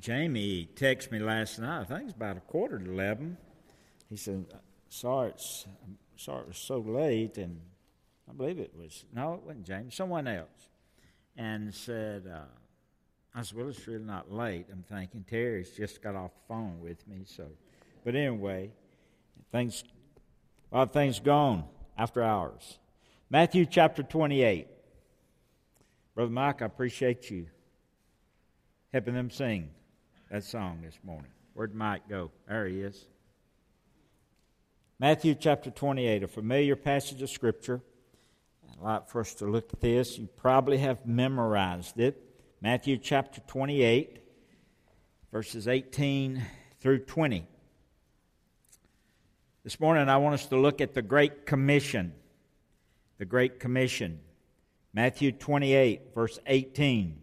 Jamie texted me last night. I think it's about a quarter to eleven. He said, "Sorry, it's sorry it was so late," and I believe it was no, it wasn't Jamie, someone else, and said, uh, "I said, well, it's really not late." I'm thinking Terry's just got off the phone with me, so. But anyway, things, a lot of things gone after hours. Matthew chapter 28. Brother Mike, I appreciate you helping them sing that song this morning. Where'd Mike go? There he is. Matthew chapter 28, a familiar passage of Scripture. I'd like for us to look at this. You probably have memorized it. Matthew chapter 28, verses 18 through 20. This morning, I want us to look at the Great Commission. The Great Commission. Matthew 28, verse 18.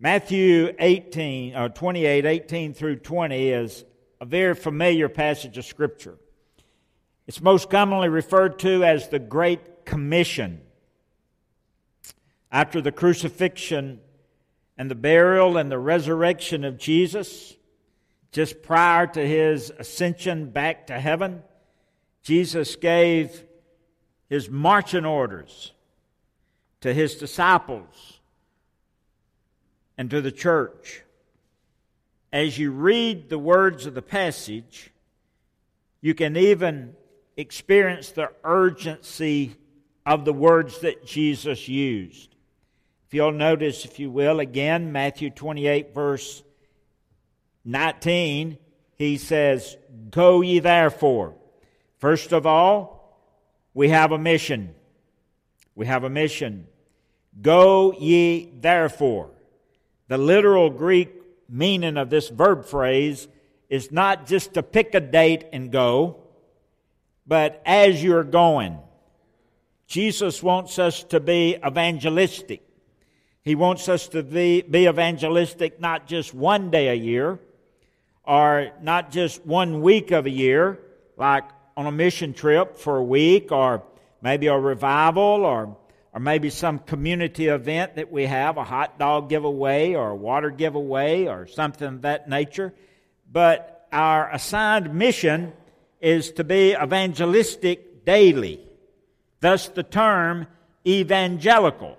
Matthew 18, or uh, 28, 18 through 20 is a very familiar passage of Scripture. It's most commonly referred to as the Great Commission. After the crucifixion and the burial and the resurrection of Jesus, just prior to his ascension back to heaven, Jesus gave his marching orders to his disciples and to the church. As you read the words of the passage, you can even experience the urgency of the words that Jesus used. If you'll notice, if you will, again, Matthew 28, verse 19, he says, Go ye therefore. First of all, we have a mission. We have a mission. Go ye therefore. The literal Greek meaning of this verb phrase is not just to pick a date and go, but as you're going. Jesus wants us to be evangelistic. He wants us to be, be evangelistic not just one day a year or not just one week of a year, like on a mission trip for a week or maybe a revival or or maybe some community event that we have, a hot dog giveaway or a water giveaway or something of that nature. But our assigned mission is to be evangelistic daily. Thus the term evangelical.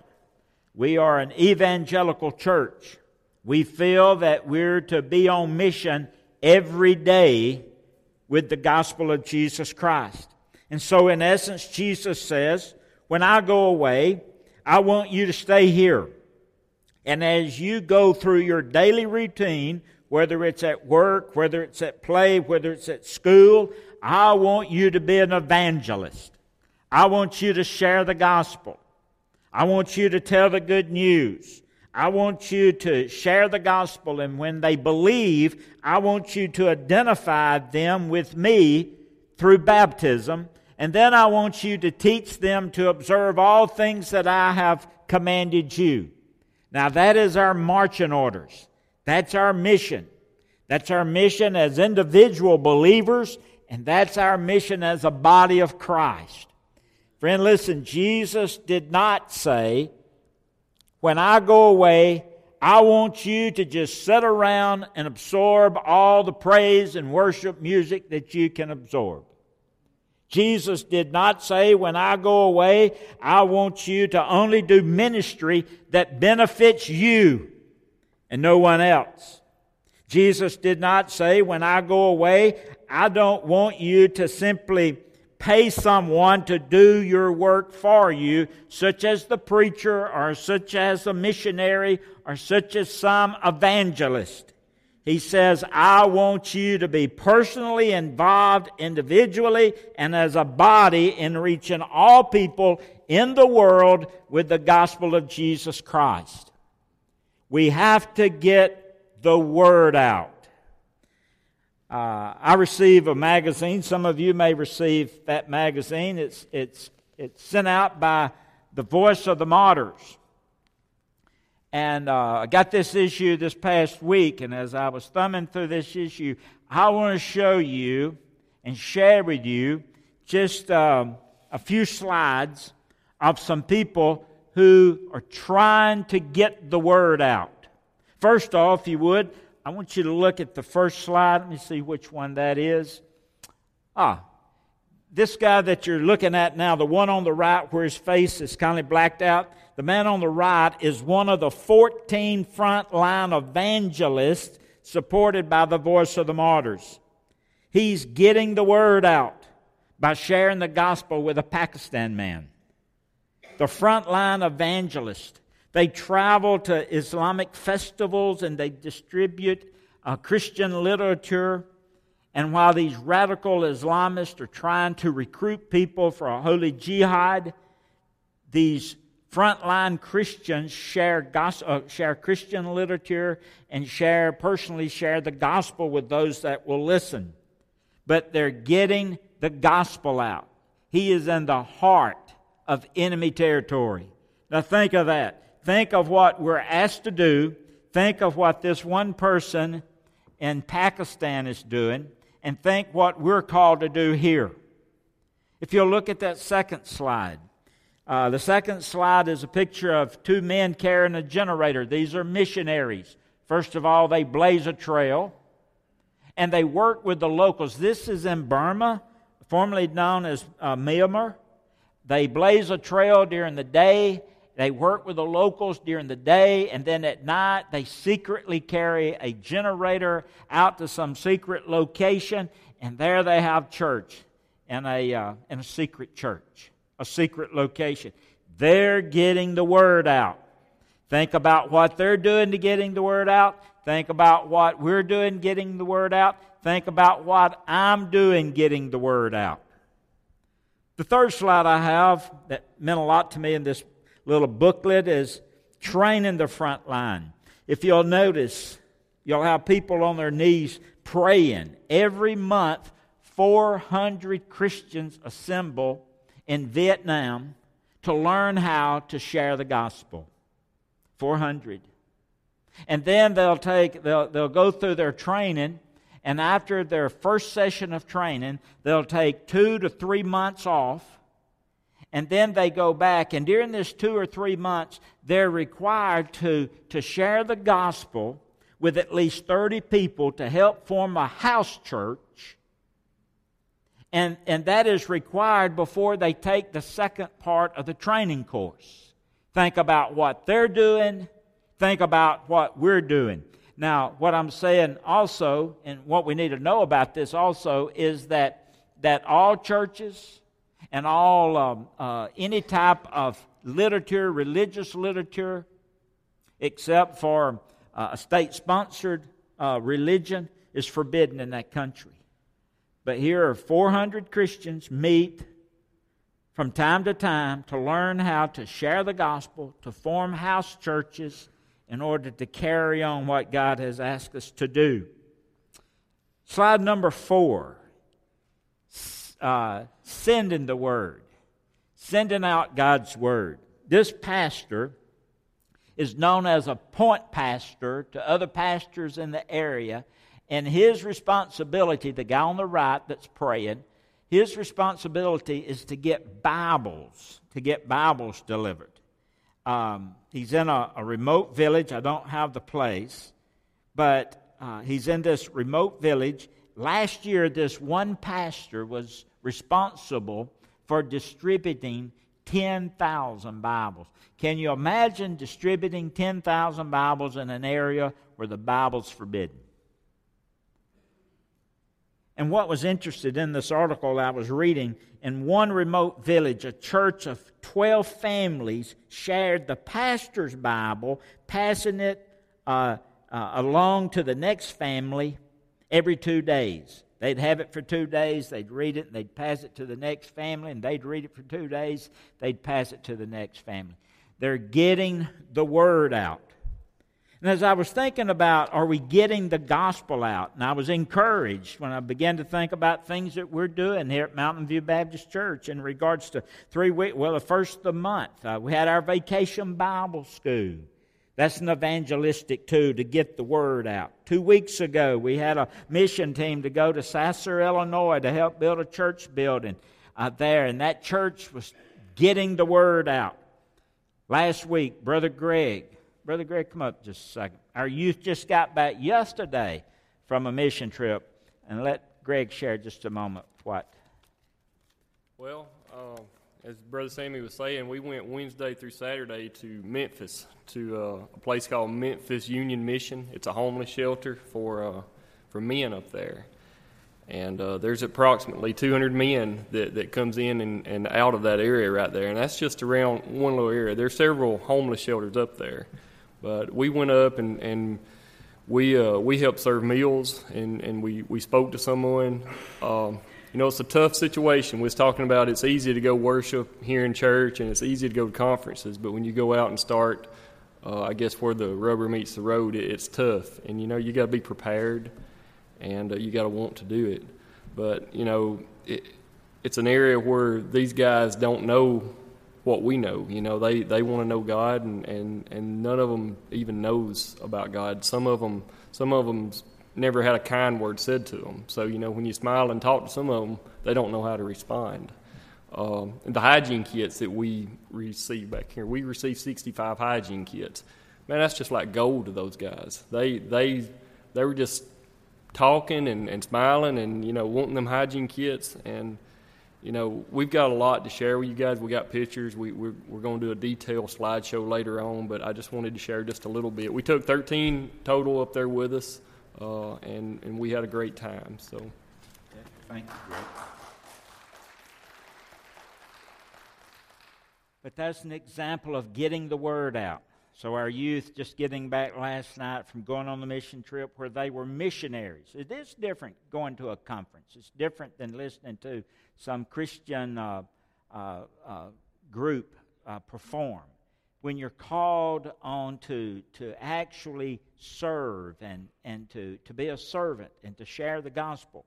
We are an evangelical church. We feel that we're to be on mission every day with the gospel of Jesus Christ. And so, in essence, Jesus says, when I go away, I want you to stay here. And as you go through your daily routine, whether it's at work, whether it's at play, whether it's at school, I want you to be an evangelist. I want you to share the gospel. I want you to tell the good news. I want you to share the gospel, and when they believe, I want you to identify them with me through baptism and then I want you to teach them to observe all things that I have commanded you. Now, that is our marching orders. That's our mission. That's our mission as individual believers, and that's our mission as a body of Christ. Friend, listen, Jesus did not say, When I go away, I want you to just sit around and absorb all the praise and worship music that you can absorb. Jesus did not say, when I go away, I want you to only do ministry that benefits you and no one else. Jesus did not say, when I go away, I don't want you to simply pay someone to do your work for you, such as the preacher or such as a missionary or such as some evangelist. He says, I want you to be personally involved individually and as a body in reaching all people in the world with the gospel of Jesus Christ. We have to get the word out. Uh, I receive a magazine. Some of you may receive that magazine. It's, it's, it's sent out by the Voice of the Martyrs. And uh, I got this issue this past week, and as I was thumbing through this issue, I want to show you and share with you just um, a few slides of some people who are trying to get the word out. First off, if you would, I want you to look at the first slide. Let me see which one that is. Ah, this guy that you're looking at now, the one on the right where his face is kind of blacked out, the man on the right is one of the 14 frontline evangelists supported by the voice of the martyrs. He's getting the word out by sharing the gospel with a Pakistan man. The frontline evangelist. They travel to Islamic festivals and they distribute uh, Christian literature. And while these radical Islamists are trying to recruit people for a holy jihad, these frontline Christians share, gospel, uh, share Christian literature and share personally share the gospel with those that will listen. But they're getting the gospel out. He is in the heart of enemy territory. Now think of that. Think of what we're asked to do. Think of what this one person in Pakistan is doing. And think what we're called to do here. If you'll look at that second slide, uh, the second slide is a picture of two men carrying a generator. These are missionaries. First of all, they blaze a trail and they work with the locals. This is in Burma, formerly known as uh, Myanmar. They blaze a trail during the day. They work with the locals during the day, and then at night they secretly carry a generator out to some secret location, and there they have church in a, uh, in a secret church a secret location. They're getting the word out. Think about what they're doing to getting the word out. Think about what we're doing getting the word out. Think about what I'm doing getting the word out. The third slide I have that meant a lot to me in this little booklet is training the front line. If you'll notice, you'll have people on their knees praying. Every month, 400 Christians assemble in Vietnam to learn how to share the gospel. 400. And then they'll take they'll, they'll go through their training and after their first session of training, they'll take 2 to 3 months off. And then they go back and during this 2 or 3 months, they're required to to share the gospel with at least 30 people to help form a house church and, and that is required before they take the second part of the training course. Think about what they're doing, think about what we're doing. Now, what I'm saying also, and what we need to know about this also, is that, that all churches and all um, uh, any type of literature, religious literature, except for uh, a state sponsored uh, religion, is forbidden in that country. But here are 400 Christians meet from time to time to learn how to share the gospel, to form house churches in order to carry on what God has asked us to do. Slide number four uh, sending the word, sending out God's word. This pastor is known as a point pastor to other pastors in the area and his responsibility, the guy on the right that's praying, his responsibility is to get Bibles, to get Bibles delivered. Um, he's in a, a, remote village. I don't have the place, but uh, he's in this remote village. Last year, this one pastor was responsible for distributing 10,000 Bibles. Can you imagine distributing 10,000 Bibles in an area where the Bible's forbidden? And what was interested in this article I was reading, in one remote village, a church of 12 families shared the pastor's Bible, passing it uh, uh, along to the next family every two days. They'd have it for two days, they'd read it, and they'd pass it to the next family, and they'd read it for two days, they'd pass it to the next family. They're getting the word out. And as I was thinking about, are we getting the gospel out? And I was encouraged when I began to think about things that we're doing here at Mountain View Baptist Church in regards to three weeks. Well, the first of the month, uh, we had our vacation Bible school. That's an evangelistic too to get the word out. Two weeks ago, we had a mission team to go to Sesser, Illinois, to help build a church building uh, there, and that church was getting the word out. Last week, Brother Greg Brother Greg, come up just a second. Our youth just got back yesterday from a mission trip, and let Greg share just a moment what. Well, uh, as Brother Sammy was saying, we went Wednesday through Saturday to Memphis to uh, a place called Memphis Union Mission. It's a homeless shelter for uh, for men up there, and uh, there's approximately 200 men that, that comes in and, and out of that area right there, and that's just around one little area. There's several homeless shelters up there. But we went up and, and we uh, we helped serve meals and, and we, we spoke to someone. Um, you know, it's a tough situation. We was talking about it's easy to go worship here in church and it's easy to go to conferences, but when you go out and start, uh, I guess where the rubber meets the road, it, it's tough. And you know, you got to be prepared and uh, you got to want to do it. But you know, it, it's an area where these guys don't know what we know. You know, they, they want to know God, and, and, and none of them even knows about God. Some of them some of them never had a kind word said to them. So you know, when you smile and talk to some of them, they don't know how to respond. Um, the hygiene kits that we receive back here, we receive 65 hygiene kits. Man, that's just like gold to those guys. They they they were just talking and, and smiling and you know wanting them hygiene kits and you know, we've got a lot to share with you guys. We got pictures. We, we're, we're going to do a detailed slideshow later on, but I just wanted to share just a little bit. We took 13 total up there with us, uh, and, and we had a great time. So, thank you, Greg. But that's an example of getting the word out. So, our youth just getting back last night from going on the mission trip where they were missionaries. It is different going to a conference, it's different than listening to some Christian uh, uh, uh, group uh, perform. When you're called on to, to actually serve and, and to, to be a servant and to share the gospel.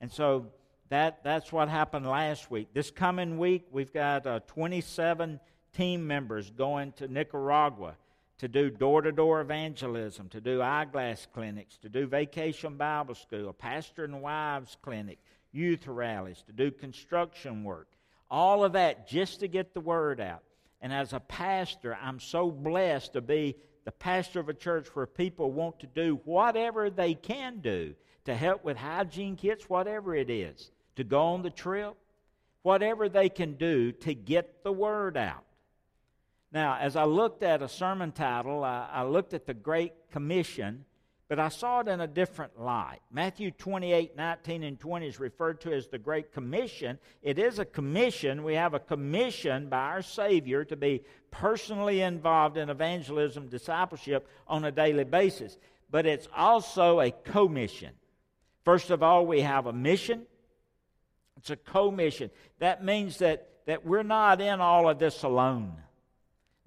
And so that, that's what happened last week. This coming week, we've got uh, 27 team members going to Nicaragua to do door to door evangelism, to do eyeglass clinics, to do vacation Bible school, pastor and wives clinic, youth rallies, to do construction work. All of that just to get the word out. And as a pastor, I'm so blessed to be the pastor of a church where people want to do whatever they can do to help with hygiene kits, whatever it is, to go on the trip, whatever they can do to get the word out. Now, as I looked at a sermon title, I, I, looked at the Great Commission, but I saw it in a different light. Matthew 28 19 and 20 is referred to as the Great Commission. It is a commission. We have a commission by our Savior to be personally involved in evangelism, discipleship on a daily basis, but it's also a co-mission. First of all, we have a mission. It's a commission. That means that, that we're not in all of this alone.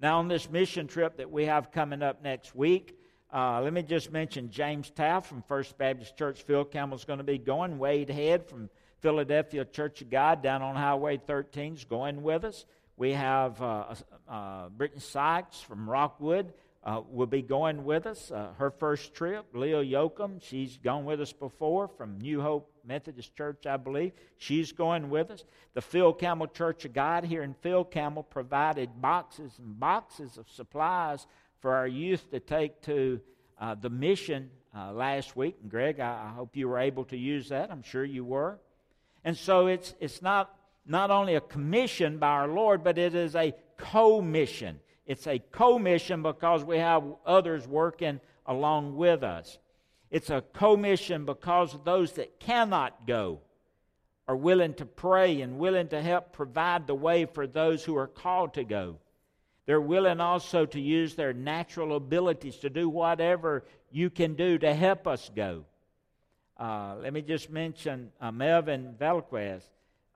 Now, on this mission trip that we have coming up next week, uh, let me just mention James Taft from First Baptist Church. Phil Campbell's going to be going. Wade Head from Philadelphia Church of God down on Highway 13 is going with us. We have uh, uh, Brittany Sykes from Rockwood uh, will be going with us. Uh, her first trip, Leo Yoakum, she's gone with us before from New Hope Methodist Church, I believe. She's going with us. The Phil Campbell Church of God here in Phil Campbell provided boxes and boxes of supplies for our youth to take to uh, the mission uh, last week. And Greg, I, I hope you were able to use that. I'm sure you were. And so it's, it's not, not only a commission by our Lord, but it is a co-mission. It's a co-mission because we have others working along with us. It's a co-mission because those that cannot go are willing to pray and willing to help provide the way for those who are called to go. They're willing also to use their natural abilities to do whatever you can do to help us go. Uh, let me just mention uh, Melvin Velquez.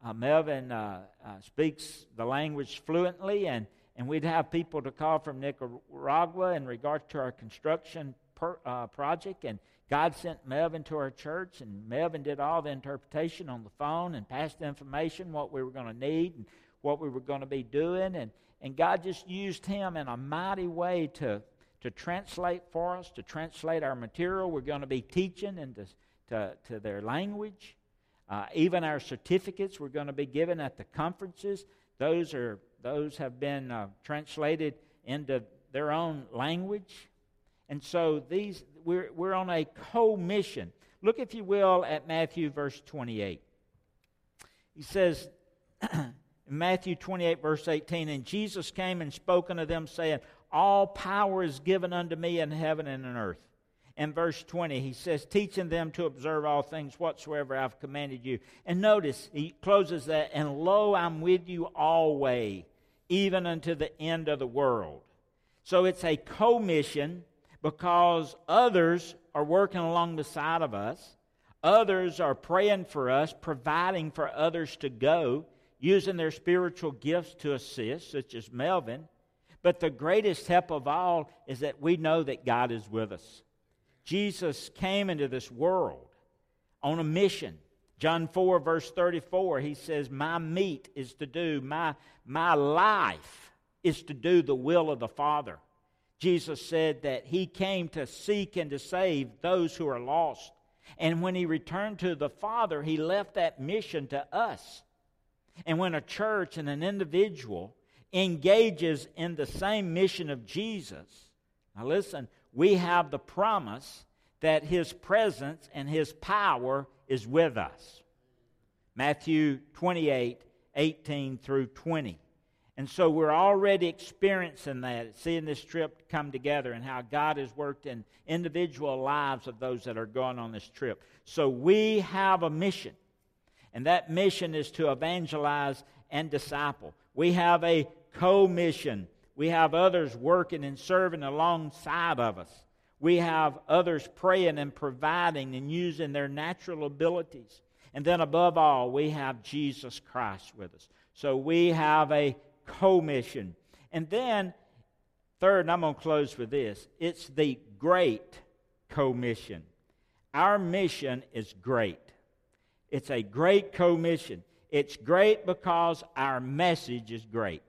Uh, Melvin uh, uh, speaks the language fluently, and and we'd have people to call from Nicaragua in regards to our construction per, uh, project. And God sent Melvin to our church, and Melvin did all the interpretation on the phone and passed the information, what we were going to need and what we were going to be doing. And, and God just used him in a mighty way to, to translate for us, to translate our material. We're going to be teaching into to, to their language. Uh, even our certificates we're going to be given at the conferences. Those are those have been uh, translated into their own language. And so these we're, we're on a co-mission. Look, if you will, at Matthew verse 28. He says, Matthew 28, verse 18, And Jesus came and spoke unto them, saying, All power is given unto me in heaven and in earth. In verse 20, he says, Teaching them to observe all things whatsoever I've commanded you. And notice, he closes that, And lo, I'm with you always, even unto the end of the world. So it's a co-mission because others are working along the side of us. Others are praying for us, providing for others to go, using their spiritual gifts to assist, such as Melvin. But the greatest help of all is that we know that God is with us. Jesus came into this world on a mission. John 4, verse 34, he says, My meat is to do, my, my life is to do the will of the Father. Jesus said that he came to seek and to save those who are lost. And when he returned to the Father, he left that mission to us. And when a church and an individual engages in the same mission of Jesus, now listen, we have the promise that his presence and his power is with us. Matthew 28 18 through 20. And so we're already experiencing that, seeing this trip come together and how God has worked in individual lives of those that are going on this trip. So we have a mission, and that mission is to evangelize and disciple. We have a co mission. We have others working and serving alongside of us. We have others praying and providing and using their natural abilities. And then above all, we have Jesus Christ with us. So we have a co-mission. And then, third, and I'm going to close with this it's the great commission. Our mission is great. It's a great commission. It's great because our message is great.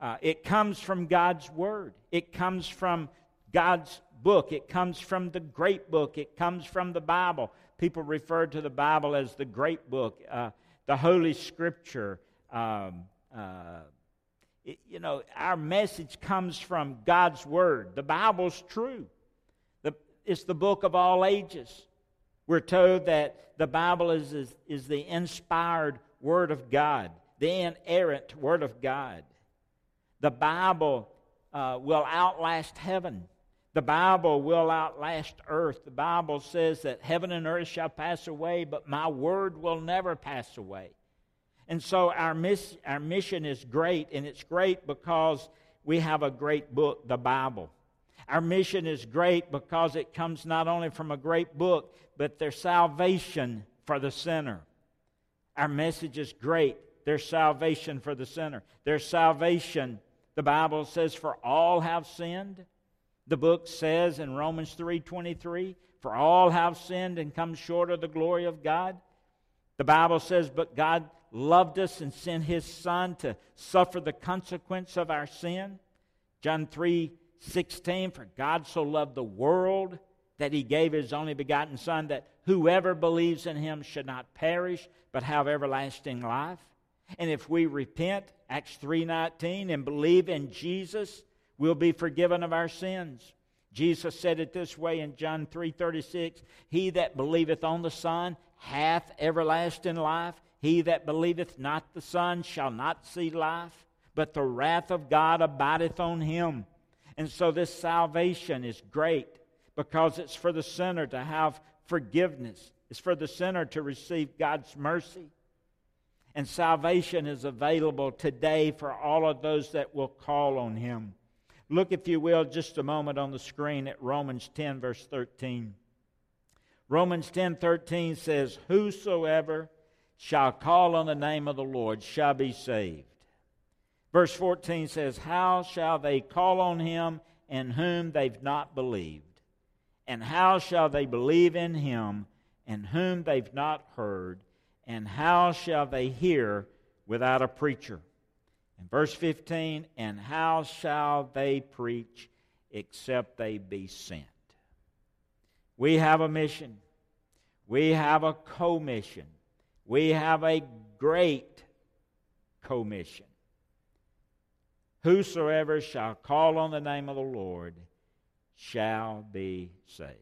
Uh, it comes from God's Word, it comes from God's book, it comes from the great book, it comes from the Bible. People refer to the Bible as the great book, uh, the Holy Scripture. Um, uh, it, you know, our message comes from God's Word. The Bible's true. The, it's the book of all ages. We're told that the Bible is, is, is the inspired Word of God, the inerrant Word of God. The Bible uh, will outlast heaven. The Bible will outlast earth. The Bible says that heaven and earth shall pass away, but my word will never pass away. And so our, miss, our mission is great, and it's great because we have a great book, the Bible. Our mission is great because it comes not only from a great book, but there's salvation for the sinner. Our message is great. There's salvation for the sinner. There's salvation, the Bible says, for all have sinned. The book says in Romans 3:23, for all have sinned and come short of the glory of God. The Bible says, but God loved us and sent his son to suffer the consequence of our sin. John 3:16, for God so loved the world that he gave his only begotten son that whoever believes in him should not perish but have everlasting life. And if we repent, Acts 3:19 and believe in Jesus, we'll be forgiven of our sins. Jesus said it this way in John 3:36, he that believeth on the Son hath everlasting life. He that believeth not the Son shall not see life, but the wrath of God abideth on him. And so this salvation is great because it's for the sinner to have forgiveness, it's for the sinner to receive God's mercy. And salvation is available today for all of those that will call on him. Look, if you will, just a moment on the screen at Romans 10, verse 13. Romans 10 13 says, Whosoever shall call on the name of the Lord shall be saved. Verse 14 says, How shall they call on him in whom they've not believed? And how shall they believe in him in whom they've not heard? And how shall they hear without a preacher? Verse 15, And how shall they preach except they be sent? We have a mission. We have a commission. We have a great commission. Whosoever shall call on the name of the Lord shall be saved.